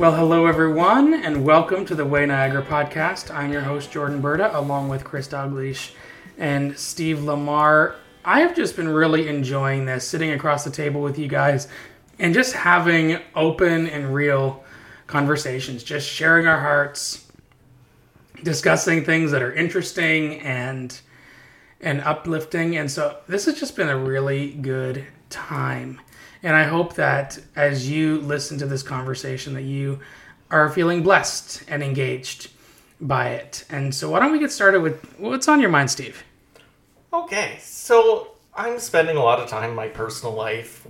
Well, hello everyone, and welcome to the Way Niagara podcast. I'm your host Jordan Berta, along with Chris Dalglish and Steve Lamar. I have just been really enjoying this, sitting across the table with you guys, and just having open and real conversations, just sharing our hearts, discussing things that are interesting and and uplifting. And so this has just been a really good time. And I hope that as you listen to this conversation that you are feeling blessed and engaged by it. And so why don't we get started with what's on your mind, Steve? Okay, so I'm spending a lot of time in my personal life,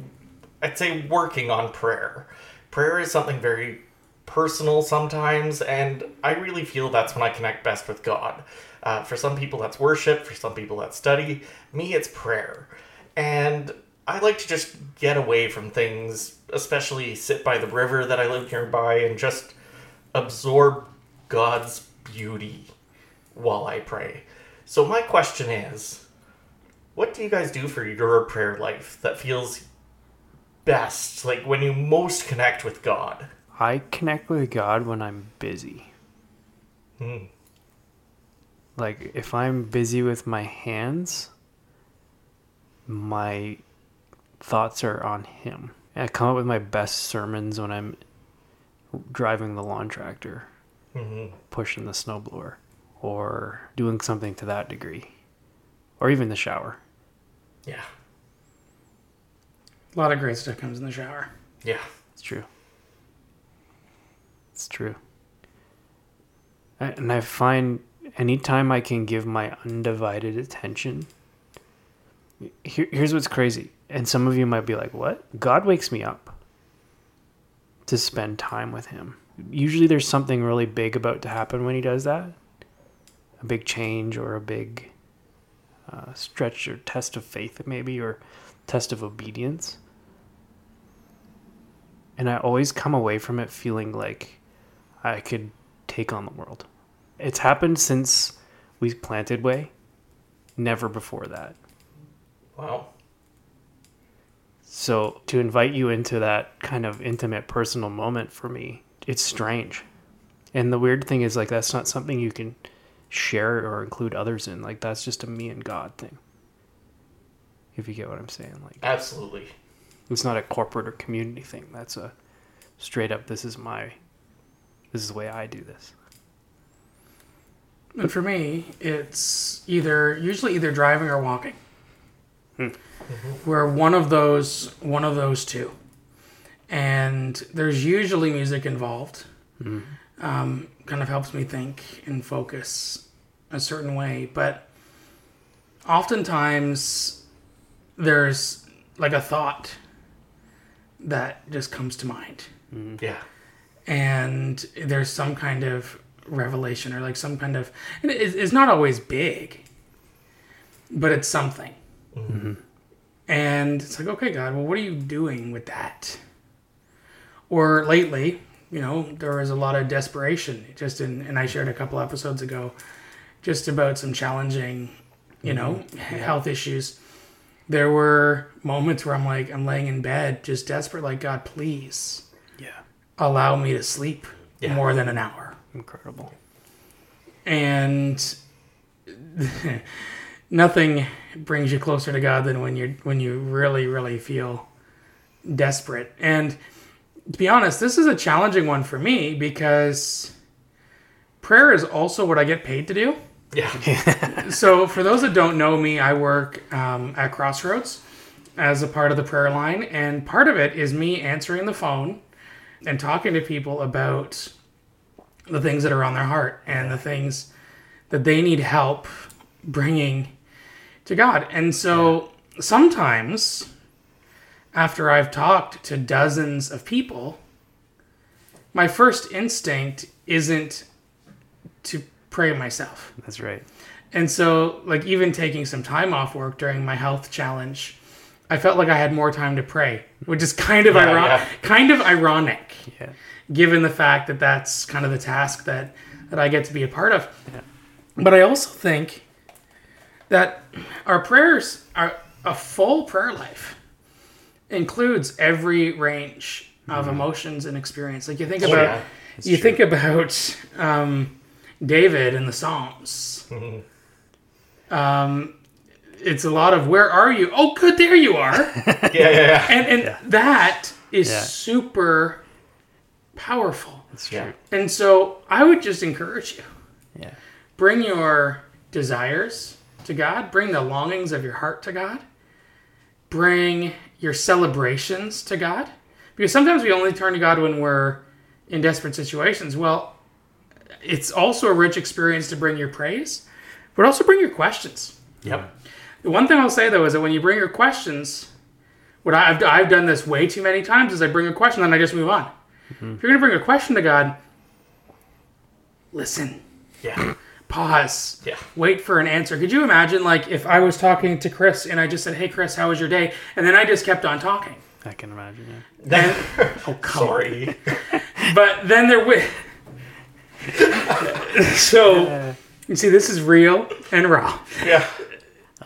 I'd say working on prayer. Prayer is something very personal sometimes, and I really feel that's when I connect best with God. Uh, for some people, that's worship, for some people, that's study. Me, it's prayer. And I like to just get away from things, especially sit by the river that I live nearby and just absorb God's beauty while I pray. So, my question is what do you guys do for your prayer life that feels best? Like when you most connect with God? I connect with God when I'm busy. Hmm. Like if I'm busy with my hands, my thoughts are on Him. And I come up with my best sermons when I'm driving the lawn tractor, Mm-hmm. pushing the snowblower, or doing something to that degree, or even the shower. Yeah. A lot of great stuff comes in the shower. Yeah. It's true. It's true. And I find anytime I can give my undivided attention. Here, here's what's crazy. And some of you might be like, what? God wakes me up to spend time with Him. Usually there's something really big about to happen when He does that a big change or a big uh, stretch or test of faith, maybe, or test of obedience and I always come away from it feeling like I could take on the world. It's happened since we planted Way, never before that. Wow. So to invite you into that kind of intimate personal moment for me, it's strange. And the weird thing is like that's not something you can share or include others in. Like that's just a me and God thing. If you get what I'm saying, like Absolutely. It's not a corporate or community thing. That's a straight up. This is my. This is the way I do this. And for me, it's either usually either driving or walking. Mm-hmm. Where one of those one of those two, and there's usually music involved. Mm-hmm. Um, kind of helps me think and focus a certain way, but oftentimes there's like a thought that just comes to mind. Mm-hmm. Yeah. and there's some kind of revelation or like some kind of and it's not always big but it's something Mm-hmm. and it's like okay god well what are you doing with that or lately you know there was a lot of desperation just in and i shared a couple episodes ago just about some challenging you know mm-hmm. health issues there were moments where i'm like i'm laying in bed just desperate like god please Yeah. allow me to sleep Yeah. more than an hour. Incredible. And nothing brings you closer to God than when you when you really really feel desperate. And to be honest, this is a challenging one for me because prayer is also what I get paid to do. Yeah. So, for those that don't know me, I work um, at Crossroads as a part of the prayer line, and part of it is me answering the phone and talking to people about the things that are on their heart and the things that they need help bringing to God. And so, sometimes after I've talked to dozens of people, my first instinct isn't to pray myself. That's right. And so, like, even taking some time off work during my health challenge, I felt like I had more time to pray, which is kind of Yeah, ironic. yeah. Kind of ironic, Yeah. given the fact that that's kind of the task that that I get to be a part of. But I also think that our prayers are a full prayer life includes every range of emotions and experience. Like you think Oh, about yeah. you true. think about um, David in the Psalms. Mhm. Um, it's a lot of where are you? Oh, good, there you are. Yeah, yeah, yeah. and and Yeah. that is super powerful. That's true. Yeah. And so I would just encourage you Yeah. bring your desires to God, bring the longings of your heart to God, bring your celebrations to God. Because sometimes we only turn to God when we're in desperate situations. Well, it's also a rich experience to bring your praise, but also bring your questions. Yep. The one thing I'll say though is that when you bring your questions, what I've, I've done this way too many times is I bring a question and I just move on. Mm-hmm. If you're going to bring a question to God, listen, Yeah. Pause, Yeah. wait for an answer. Could you imagine like if I was talking to Chris and I just said, "Hey Chris, how was your day?" and then I just kept on talking. I can imagine. Yeah. And, oh come on. Sorry. But then there would. so you see, this is real and raw. Yeah.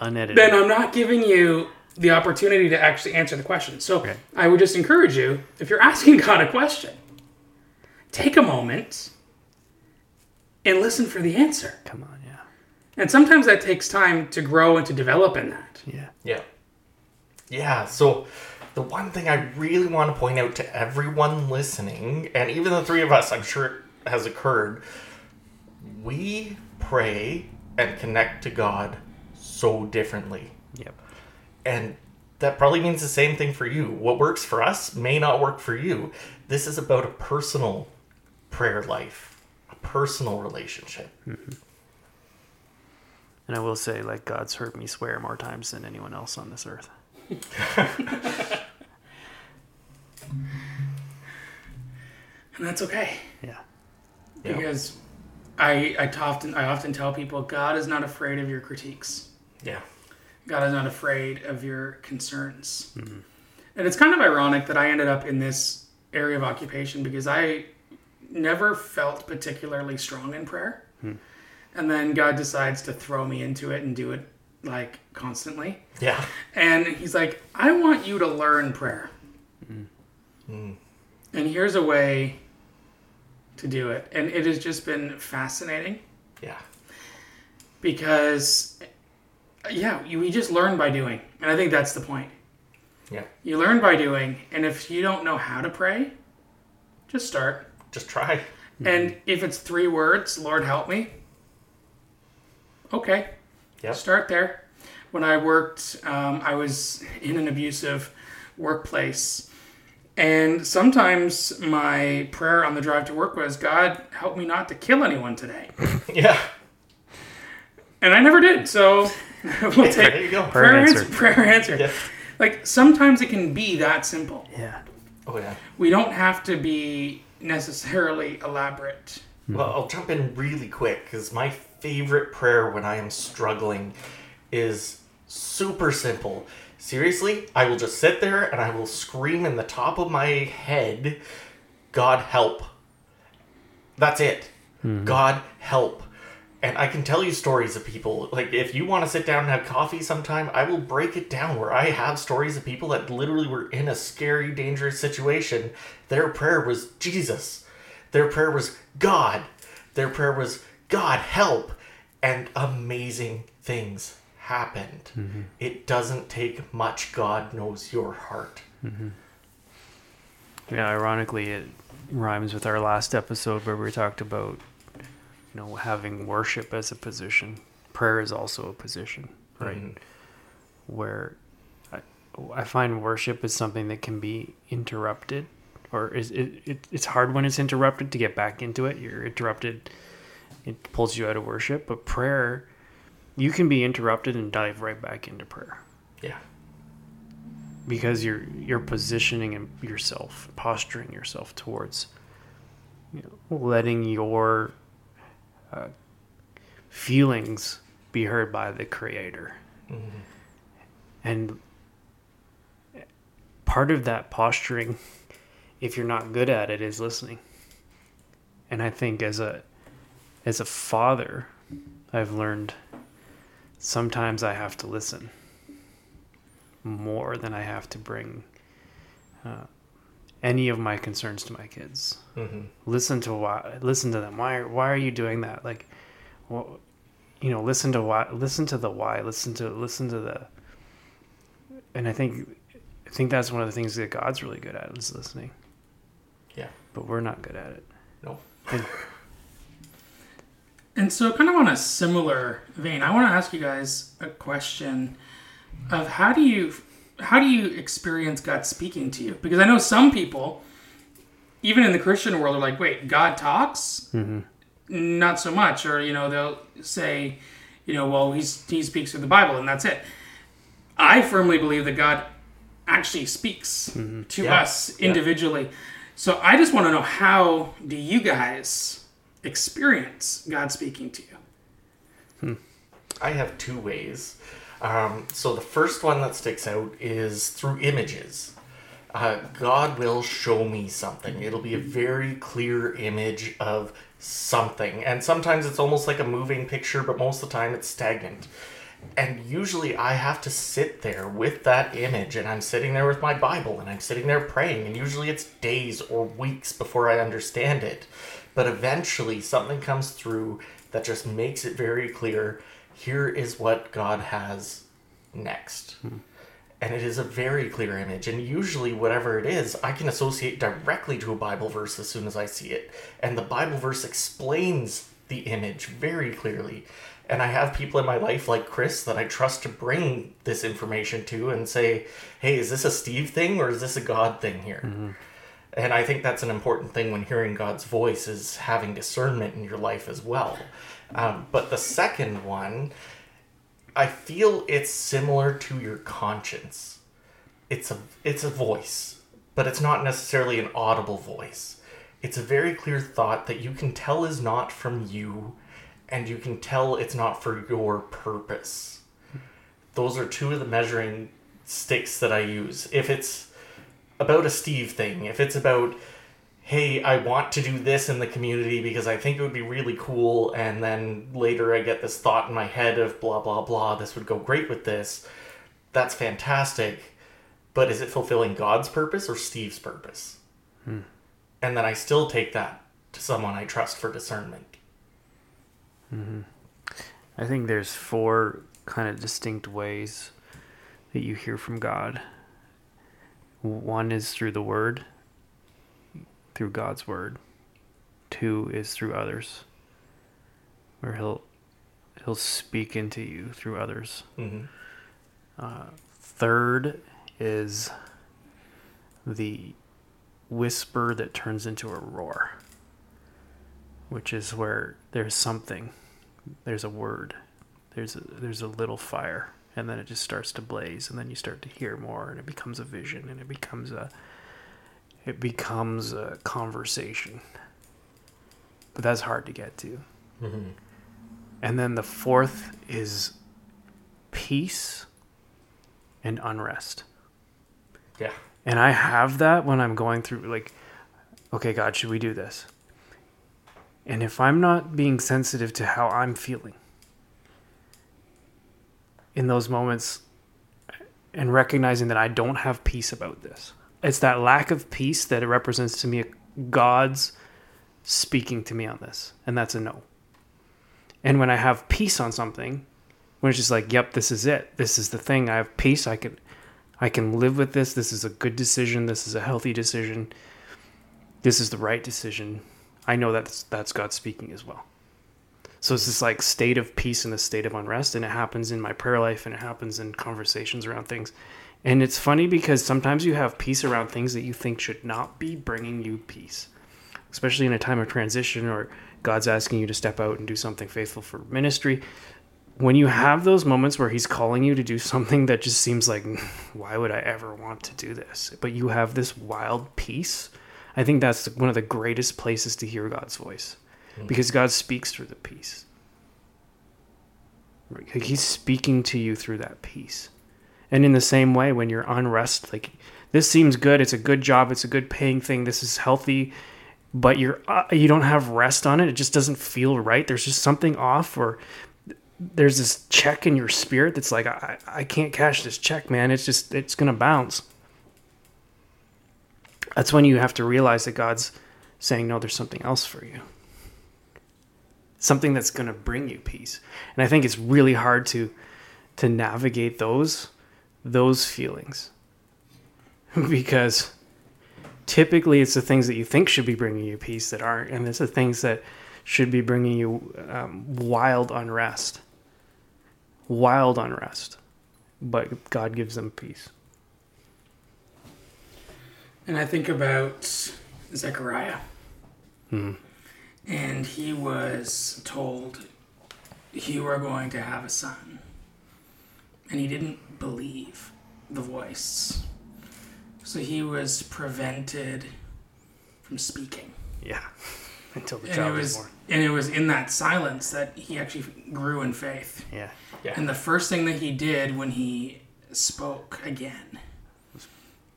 Unedited. then I'm not giving you the opportunity to actually answer the question. So Okay. I would just encourage you, if you're asking God a question, take a moment and listen for the answer. Come on. Yeah. And sometimes that takes time to grow and to develop in that. Yeah. Yeah. Yeah. So, the one thing I really want to point out to everyone listening, and even the three of us, I'm sure it has occurred, we pray and connect to God so differently. Yep. And that probably means the same thing for you. What works for us may not work for you. This is about a personal prayer life, a personal relationship. Mm-hmm. And I will say, like, God's heard me swear more times than anyone else on this earth. And that's okay. Yeah. Yeah. Because I, I often I often tell people God is not afraid of your critiques. Yeah. God is not afraid of your concerns. Mm-hmm. And it's kind of ironic that I ended up in this area of occupation because I never felt particularly strong in prayer. And then God decides to throw me into it and do it like constantly. Yeah. And he's like, I want you to learn prayer. Hmm. And here's a way to do it. And it has just been fascinating Yeah. because, yeah, you, we just learn by doing. And I think that's the point. Yeah. You learn by doing. And if you don't know how to pray, just start. Just try. And if it's three words, Lord help me, okay, Yep. start there. When I worked, um, I was in an abusive workplace. And sometimes my prayer on the drive to work was, God, help me not to kill anyone today. Yeah. And I never did. So we'll There take you go. Prayer prayer answer. answer. Prayer answer. Yeah. Like sometimes it can be that simple. Yeah. Oh, yeah. We don't have to be necessarily elaborate. Hmm. Well, I'll jump in really quick because my favorite prayer when I am struggling is super simple. Seriously, I will just sit there and I will scream in the top of my head, God help. That's it. Hmm. God help. And I can tell you stories of people. Like, if you want to sit down and have coffee sometime, I will break it down where I have stories of people that literally were in a scary, dangerous situation. Their prayer was Jesus. Their prayer was God. Their prayer was God help. And amazing things happened. Mm-hmm. It doesn't take much. God knows your heart. Mm-hmm. Yeah, ironically, it rhymes with our last episode where we talked about, you know, having worship as a position. Prayer is also a position, right? Mhm. Where I, I find worship is something that can be interrupted, or is it, it? It's hard when it's interrupted to get back into it. You're interrupted, it pulls you out of worship. But prayer, you can be interrupted and dive right back into prayer Yeah. because you're you're positioning yourself, posturing yourself towards you know, letting your uh, feelings be heard by the Creator, and part of that posturing, if you're not good at it, is listening. And I think as a as a father, I've learned sometimes I have to listen more than I have to bring uh, any of my concerns to my kids. Mm-hmm. Listen to why. Listen to them. Why? Why are you doing that? Like, well, you know, listen to why. Listen to the why. Listen to listen to the. And I think, I think that's one of the things that God's really good at is listening. Yeah. But we're not good at it. No. And And so, kind of on a similar vein, I want to ask you guys a question of how do you how do you experience God speaking to you? Because I know some people, even in the Christian world, are like, "Wait, God talks?" Mm-hmm. Not so much, or you know, they'll say, you know, well, he's he speaks through the Bible, and that's it. I firmly believe that God actually speaks mm-hmm. to Yeah. us individually. So I just want to know how do you guys experience God speaking to you? Hmm. I have two ways. Um, so the first one that sticks out is through images. Uh, God will show me something. It'll be a very clear image of something. And sometimes it's almost like a moving picture, but most of the time it's stagnant. And usually I have to sit there with that image, and I'm sitting there with my Bible, and I'm sitting there praying, and usually it's days or weeks before I understand it. But eventually something comes through that just makes it very clear here is what God has next. Hmm. And it is a very clear image. And usually, whatever it is, I can associate directly to a Bible verse as soon as I see it. And the Bible verse explains the image very clearly. And I have people in my life like Chris that I trust to bring this information to and say, hey, is this a Steve thing or is this a God thing here? Mm-hmm. And I think that's an important thing when hearing God's voice is having discernment in your life as well. Um, but the second one, I feel it's similar to your conscience. It's a it's a voice, but it's not necessarily an audible voice. It's a very clear thought that you can tell is not from you, and you can tell it's not for your purpose. Those are two of the measuring sticks that I use. If it's about a Steve thing, if it's about hey, I want to do this in the community because I think it would be really cool, and then later I get this thought in my head of blah, blah, blah, this would go great with this. That's fantastic. But is it fulfilling God's purpose or Steve's purpose? Hmm. And then I still take that to someone I trust for discernment. Mm-hmm. I think there's four kind of distinct ways that you hear from God. One is through the Word, through God's Word. Two is through others, where He'll He'll speak into you through others. hmm Third is the whisper that turns into a roar, which is where there's something, there's a word, there's a, there's a little fire, and then it just starts to blaze, and then you start to hear more, and it becomes a vision, and it becomes a it becomes a conversation. But that's hard to get to. hmm And then the fourth is peace and unrest. Yeah. And I have that when I'm going through, like, okay, God, should we do this? And if I'm not being sensitive to how I'm feeling in those moments and recognizing that I don't have peace about this, it's that lack of peace that it represents to me God's speaking to me on this. And that's a no. And when I have peace on something, when it's just like, yep, this is it. This is the thing. I have peace. I can I can live with this. This is a good decision. This is a healthy decision. This is the right decision. I know that's that's God speaking as well. So it's this like state of peace and a state of unrest, and it happens in my prayer life, and it happens in conversations around things. And it's funny because sometimes you have peace around things that you think should not be bringing you peace, especially in a time of transition or God's asking you to step out and do something faithful for ministry. When you have those moments where he's calling you to do something that just seems like why would i ever want to do this? But you have this wild peace i think that's one of the greatest places to hear god's voice. Hmm. Because god speaks through the peace. He's speaking to you through that peace and in the same way when you're unrest like this seems good it's a good job it's a good paying thing this is healthy but you're uh, you don't have rest on it it just doesn't feel right there's just something off or there's this check in your spirit that's like I, I can't cash this check man it's just it's gonna bounce that's when you have to realize that God's saying, no, there's something else for you. Something that's to bring you peace. And I think it's really hard to to navigate those those feelings because typically it's the things that you think should be bringing you peace that aren't and it's the things that should be bringing you um, wild unrest wild unrest but god gives them peace And I think about Zechariah. Hmm. And he was told, You are going to have a son. And he didn't believe the voice. So he was prevented from speaking. yeah until the And it child was born and it was in that silence that he actually grew in faith. yeah Yeah. And the first thing that he did when he spoke again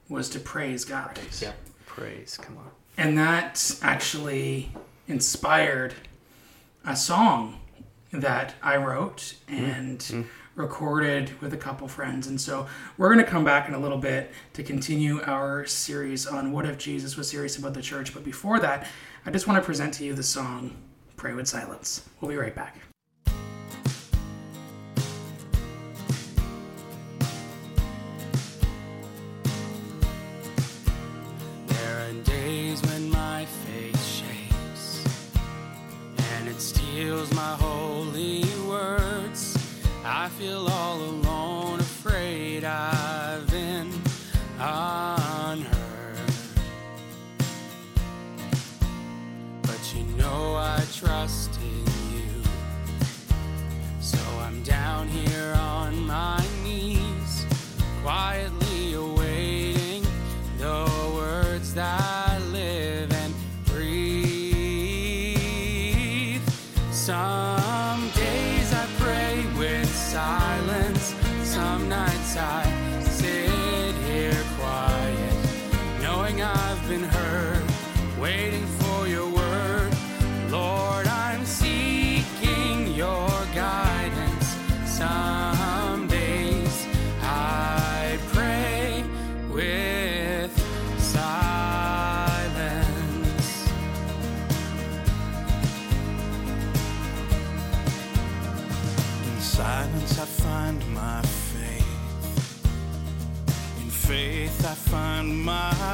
was to praise God. Yeah. praise come on And that actually inspired a song that I wrote mm-hmm. and mm-hmm. Recorded with a couple friends. And so we're going to come back in a little bit to continue our series on what if Jesus was serious about the church. But before that, I just want to present to you the song Pray with Silence. We'll be right back. There are days when my faith shakes and it steals my words. I feel all alone, afraid I've been unheard. But you know I trust in you. So I'm down here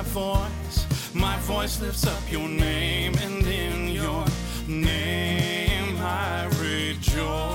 voice. My voice lifts up your name, and in your name I rejoice.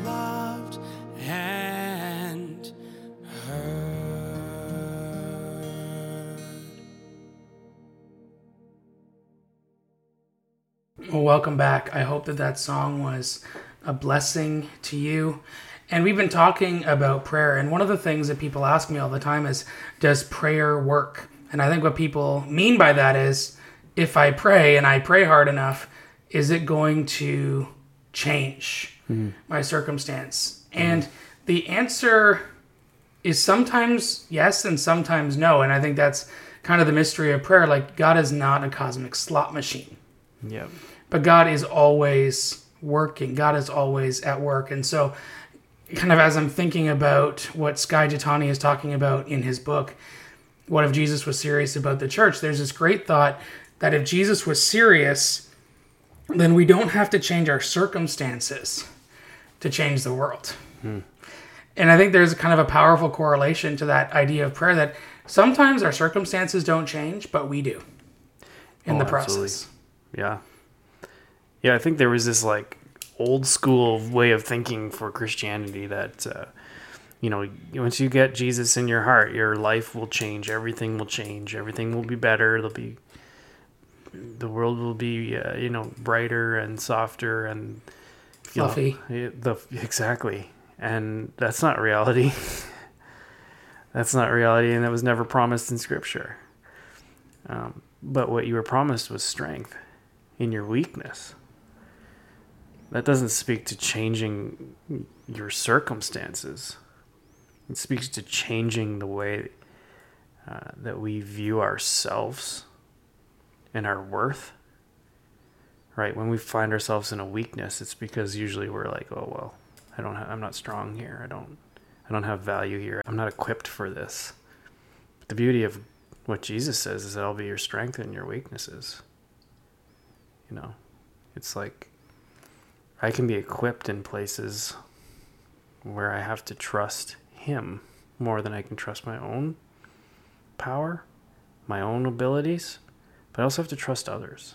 Loved and heard. Well, welcome back. I hope that that song was a blessing to you. And we've been talking about prayer, and one of the things that people ask me all the time is, does prayer work? And I think what people mean by that is, if I pray and I pray hard enough, is it going to change hmm. my circumstance? And the answer is sometimes yes and sometimes no. And I think that's kind of the mystery of prayer. Like, God is not a cosmic slot machine, Yep. but God is always working, God is always at work. And so, kind of as I'm thinking about what Skye Jethani is talking about in his book, What if Jesus was serious about the church? There's this great thought that if Jesus was serious, then we don't have to change our circumstances to change the world. And I think there's kind of a powerful correlation to that idea of prayer that sometimes our circumstances don't change, but we do in Oh, the absolutely. process. Yeah. Yeah, I think there was this like old school way of thinking for Christianity that, uh, you know, once you get Jesus in your heart, your life will change. Everything will change. Everything will be better. It'll be, the world will be, uh, you know, brighter and softer and you know, Fluffy. the exactly, and that's not reality. that's not reality, and that was never promised in Scripture. Um, but what you were promised was strength in your weakness. That doesn't speak to changing your circumstances. It speaks to changing the way uh, that we view ourselves and our worth. Right? When we find ourselves in a weakness, it's because usually we're like, "Oh well, I don't. Ha- I'm not strong here. I don't. I don't have value here. I'm not equipped for this." But the beauty of what Jesus says is that I'll be your strength in your weaknesses. You know, it's like I can be equipped in places where I have to trust Him more than I can trust my own power, my own abilities, but I also have to trust others.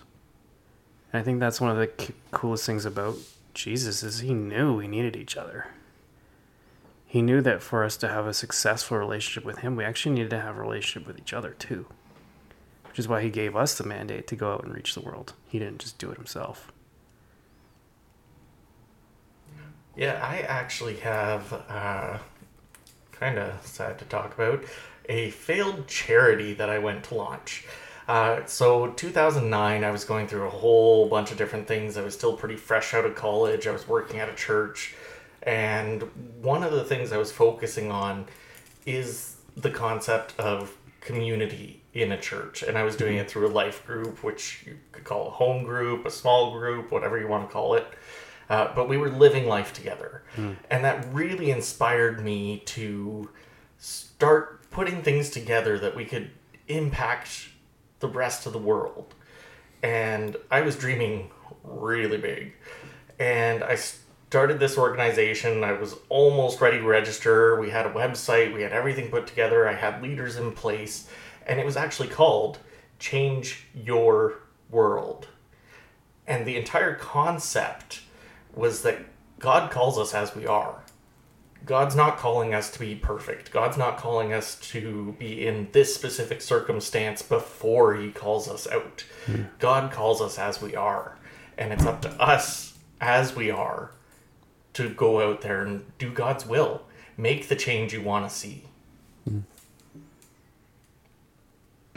And I think that's one of the c- coolest things about Jesus is he knew we needed each other. He knew that for us to have a successful relationship with him, we actually needed to have a relationship with each other too. Which is why he gave us the mandate to go out and reach the world. He didn't just do it himself. Yeah, I actually have, uh, kind of sad to talk about, a failed charity that I went to launch. Uh, so 2009, I was going through a whole bunch of different things. I was still pretty fresh out of college. I was working at a church, and one of the things I was focusing on is the concept of community in a church. And I was doing it through a life group, which you could call a home group, a small group, whatever you want to call it. Uh, but we were living life together. And that really inspired me to start putting things together that we could impact the rest of the world. And I was dreaming really big. And I started this organization. I was almost ready to register. We had a website, we had everything put together, I had leaders in place. And it was actually called Change Your World. And the entire concept was that God calls us as we are. God's not calling us to be perfect. God's not calling us to be in this specific circumstance before He calls us out. Hmm. God calls us as we are. And it's up to us as we are to go out there and do God's will. Make the change you want to see.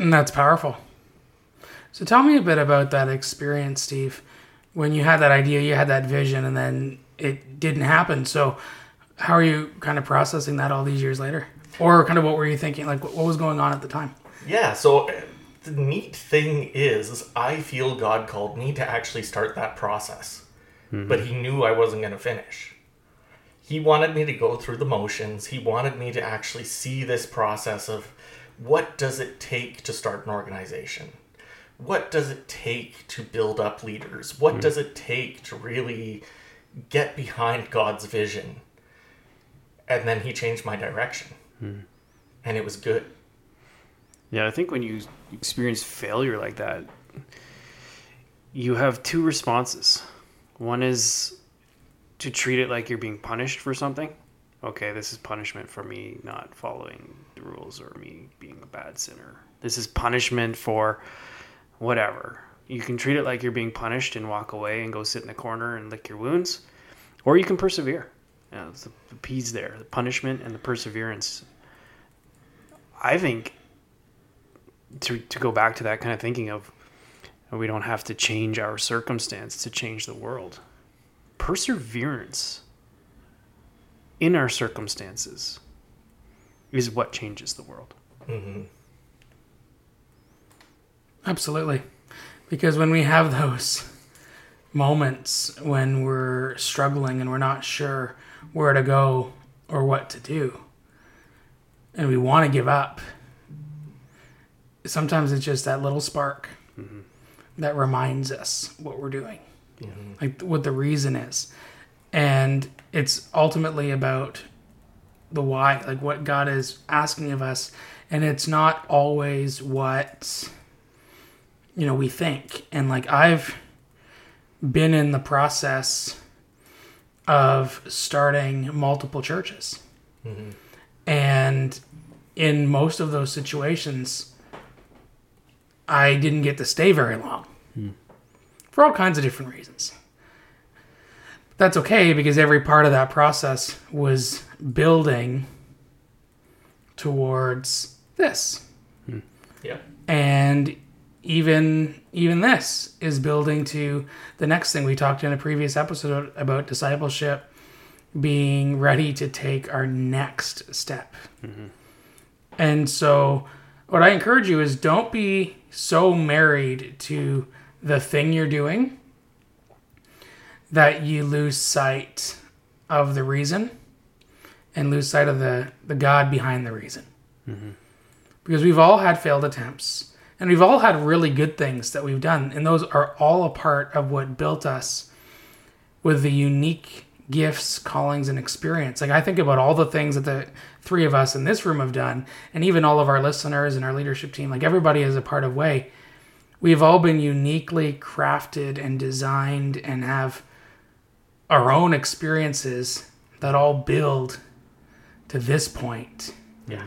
And that's powerful. So tell me a bit about that experience, Steve. When you had that idea, you had that vision, and then it didn't happen. So how are you kind of processing that all these years later? Or kind of what were you thinking? Like, what what was going on at the time? Yeah, so uh, the neat thing is, I feel God called me to actually start that process. But He knew I wasn't going to finish. He wanted me to go through the motions. He wanted me to actually see this process of what does it take to start an organization? What does it take to build up leaders? What does it take to really get behind God's vision? And then He changed my direction. Hmm. And it was good. Yeah, I think when you experience failure like that, you have two responses. One is to treat it like you're being punished for something. Okay, this is punishment for me not following the rules or me being a bad sinner. This is punishment for whatever. You can treat it like you're being punished and walk away and go sit in the corner and lick your wounds, or you can persevere. Yeah, it's the, the P's there the punishment and the perseverance. I think to to go back to that kind of thinking of we don't have to change our circumstance to change the world. Perseverance in our circumstances is what changes the world. Mm-hmm. Absolutely. Because when we have those moments when we're struggling and we're not sure where to go or what to do, and we want to give up, sometimes it's just that little spark mm-hmm. that reminds us what we're doing, like what the reason is. And it's ultimately about the why, like what God is asking of us. And it's not always what you know we think. And like i've been in the process of starting multiple churches. And in most of those situations i didn't get to stay very long hmm. for all kinds of different reasons. That's okay because every part of that process was building towards this. Hmm. Yeah. and even even this is building to the next thing. We talked in a previous episode about discipleship being ready to take our next step. Mm-hmm. And so what i encourage you is don't be so married to the thing you're doing that you lose sight of the reason and lose sight of the the god behind the reason. Mm-hmm. Because we've all had failed attempts and we've all had really good things that we've done and those are all a part of what built us with the unique gifts callings and experience like i think about all the things that the three of us in this room have done and even all of our listeners and our leadership team like everybody is a part of way we've all been uniquely crafted and designed and have our own experiences that all build to this point Yeah.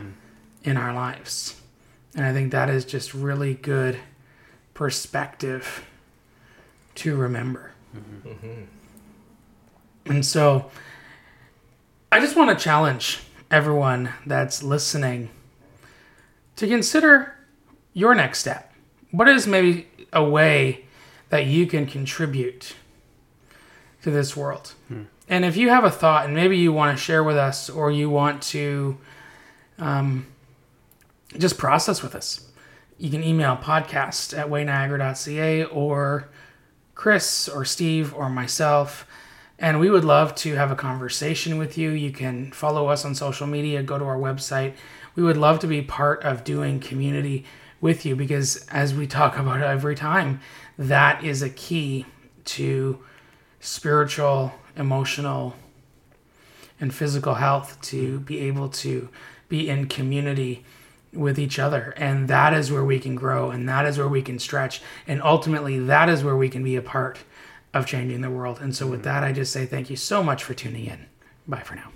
in our lives. And I think that is just really good perspective to remember. And so I just want to challenge everyone that's listening to consider your next step. What is maybe a way that you can contribute to this world? And if you have a thought and maybe you want to share with us or you want to um, just process with us, you can email podcast at wayniagara.ca or Chris or Steve or myself. And we would love to have a conversation with you. You can follow us on social media, go to our website. We would love to be part of doing community with you because, as we talk about every time, that is a key to spiritual, emotional, and physical health to be able to be in community with each other. And that is where we can grow and that is where we can stretch. And ultimately, that is where we can be a part of changing the world. And so, with mm-hmm. that, I just say thank you so much for tuning in. Bye for now.